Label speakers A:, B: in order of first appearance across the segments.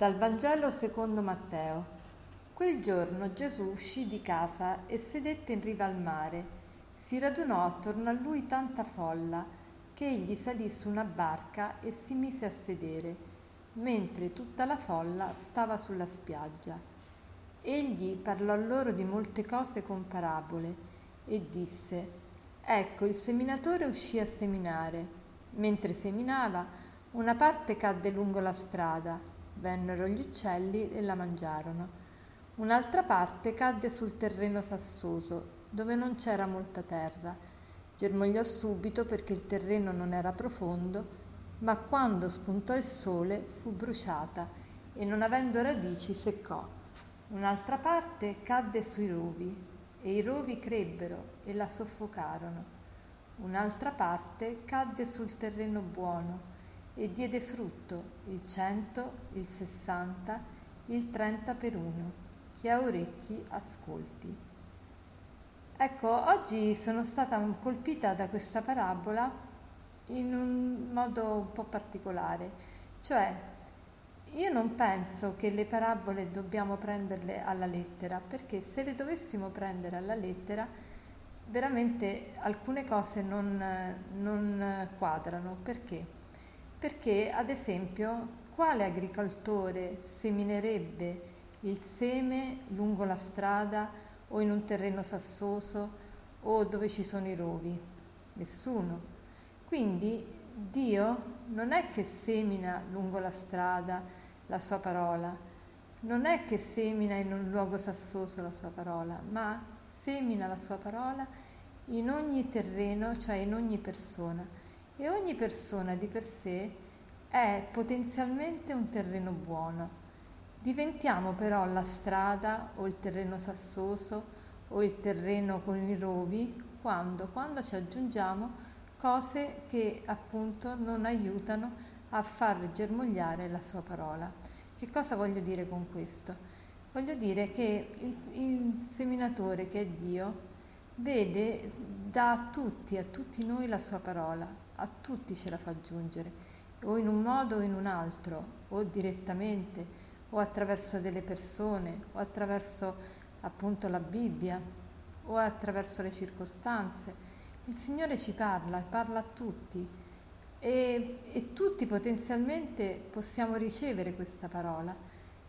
A: Dal Vangelo secondo Matteo. Quel giorno Gesù uscì di casa e sedette in riva al mare. Si radunò attorno a lui tanta folla che egli salì su una barca e si mise a sedere, mentre tutta la folla stava sulla spiaggia. Egli parlò loro di molte cose con parabole e disse, Ecco, il seminatore uscì a seminare. Mentre seminava, una parte cadde lungo la strada Vennero gli uccelli e la mangiarono. Un'altra parte cadde sul terreno sassoso, dove non c'era molta terra. Germogliò subito perché il terreno non era profondo, ma quando spuntò il sole fu bruciata e non avendo radici seccò. Un'altra parte cadde sui rovi e i rovi crebbero e la soffocarono. Un'altra parte cadde sul terreno buono e diede frutto il cento, il sessanta, il trenta per uno. Chi ha orecchi ascolti. Ecco, oggi sono stata colpita da questa parabola in un modo un po' particolare, cioè io non penso che le parabole dobbiamo prenderle alla lettera, perché se le dovessimo prendere alla lettera, veramente alcune cose non, non quadrano. Perché? Perché, ad esempio, quale agricoltore seminerebbe il seme lungo la strada o in un terreno sassoso o dove ci sono i rovi? Nessuno. Quindi Dio non è che semina lungo la strada la sua parola, non è che semina in un luogo sassoso la sua parola, ma semina la sua parola in ogni terreno, cioè in ogni persona e ogni persona di per sé è potenzialmente un terreno buono. Diventiamo però la strada o il terreno sassoso o il terreno con i rovi quando, quando ci aggiungiamo cose che appunto non aiutano a far germogliare la sua parola. Che cosa voglio dire con questo? Voglio dire che il, il seminatore che è Dio vede, dà a tutti, a tutti noi la sua parola, a tutti ce la fa giungere, o in un modo o in un altro, o direttamente, o attraverso delle persone, o attraverso appunto la Bibbia, o attraverso le circostanze. Il Signore ci parla, parla a tutti e, e tutti potenzialmente possiamo ricevere questa parola.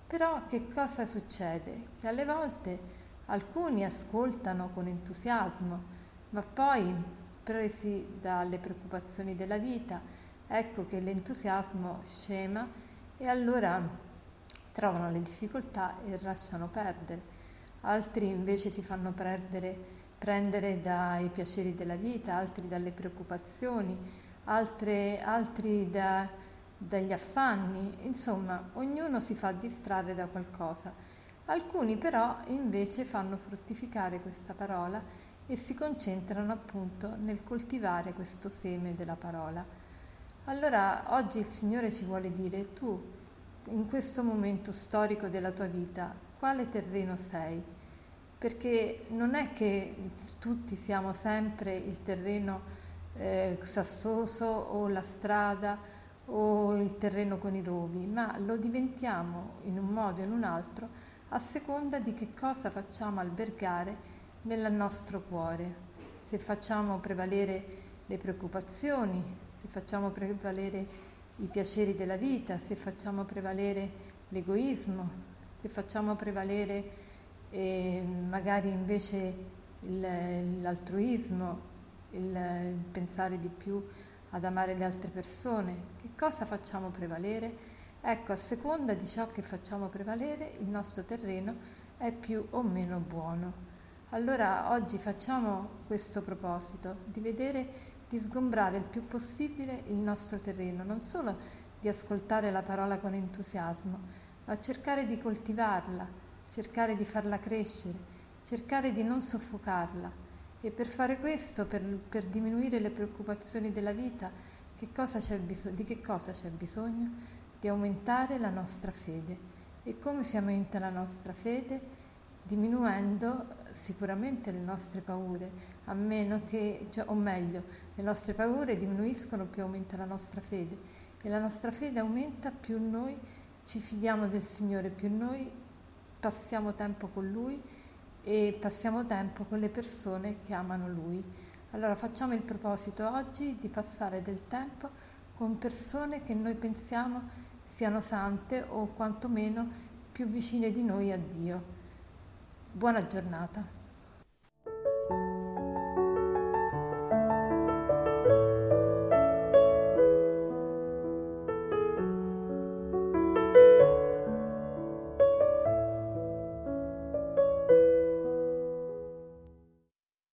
A: Però che cosa succede? Che alle volte alcuni ascoltano con entusiasmo, ma poi presi dalle preoccupazioni della vita, ecco che l'entusiasmo scema e allora trovano le difficoltà e lasciano perdere. Altri invece si fanno perdere, prendere dai piaceri della vita, altri dalle preoccupazioni, altre, altri da, dagli affanni, insomma ognuno si fa distrarre da qualcosa. Alcuni però invece fanno fruttificare questa parola e si concentrano appunto nel coltivare questo seme della parola. Allora oggi il Signore ci vuole dire tu, in questo momento storico della tua vita, quale terreno sei? Perché non è che tutti siamo sempre il terreno eh, sassoso o la strada o il terreno con i rovi, ma lo diventiamo in un modo o in un altro a seconda di che cosa facciamo albergare nel nostro cuore, se facciamo prevalere le preoccupazioni, se facciamo prevalere i piaceri della vita, se facciamo prevalere l'egoismo, se facciamo prevalere eh, magari invece il, l'altruismo, il, pensare di più ad amare le altre persone, che cosa facciamo prevalere? Ecco, a seconda di ciò che facciamo prevalere, il nostro terreno è più o meno buono. Allora oggi facciamo questo proposito di vedere, di sgombrare il più possibile il nostro terreno, non solo di ascoltare la parola con entusiasmo, ma cercare di coltivarla, cercare di farla crescere, cercare di non soffocarla. E per fare questo, per, per diminuire le preoccupazioni della vita, che bis- di che cosa c'è bisogno? Di aumentare la nostra fede. E come si aumenta la nostra fede? diminuendo sicuramente le nostre paure, a meno che, cioè, o meglio, le nostre paure diminuiscono più aumenta la nostra fede e la nostra fede aumenta più noi ci fidiamo del Signore più noi passiamo tempo con Lui e passiamo tempo con le persone che amano Lui. Allora facciamo il proposito oggi di passare del tempo con persone che noi pensiamo siano sante o quantomeno più vicine di noi a Dio. Buona giornata.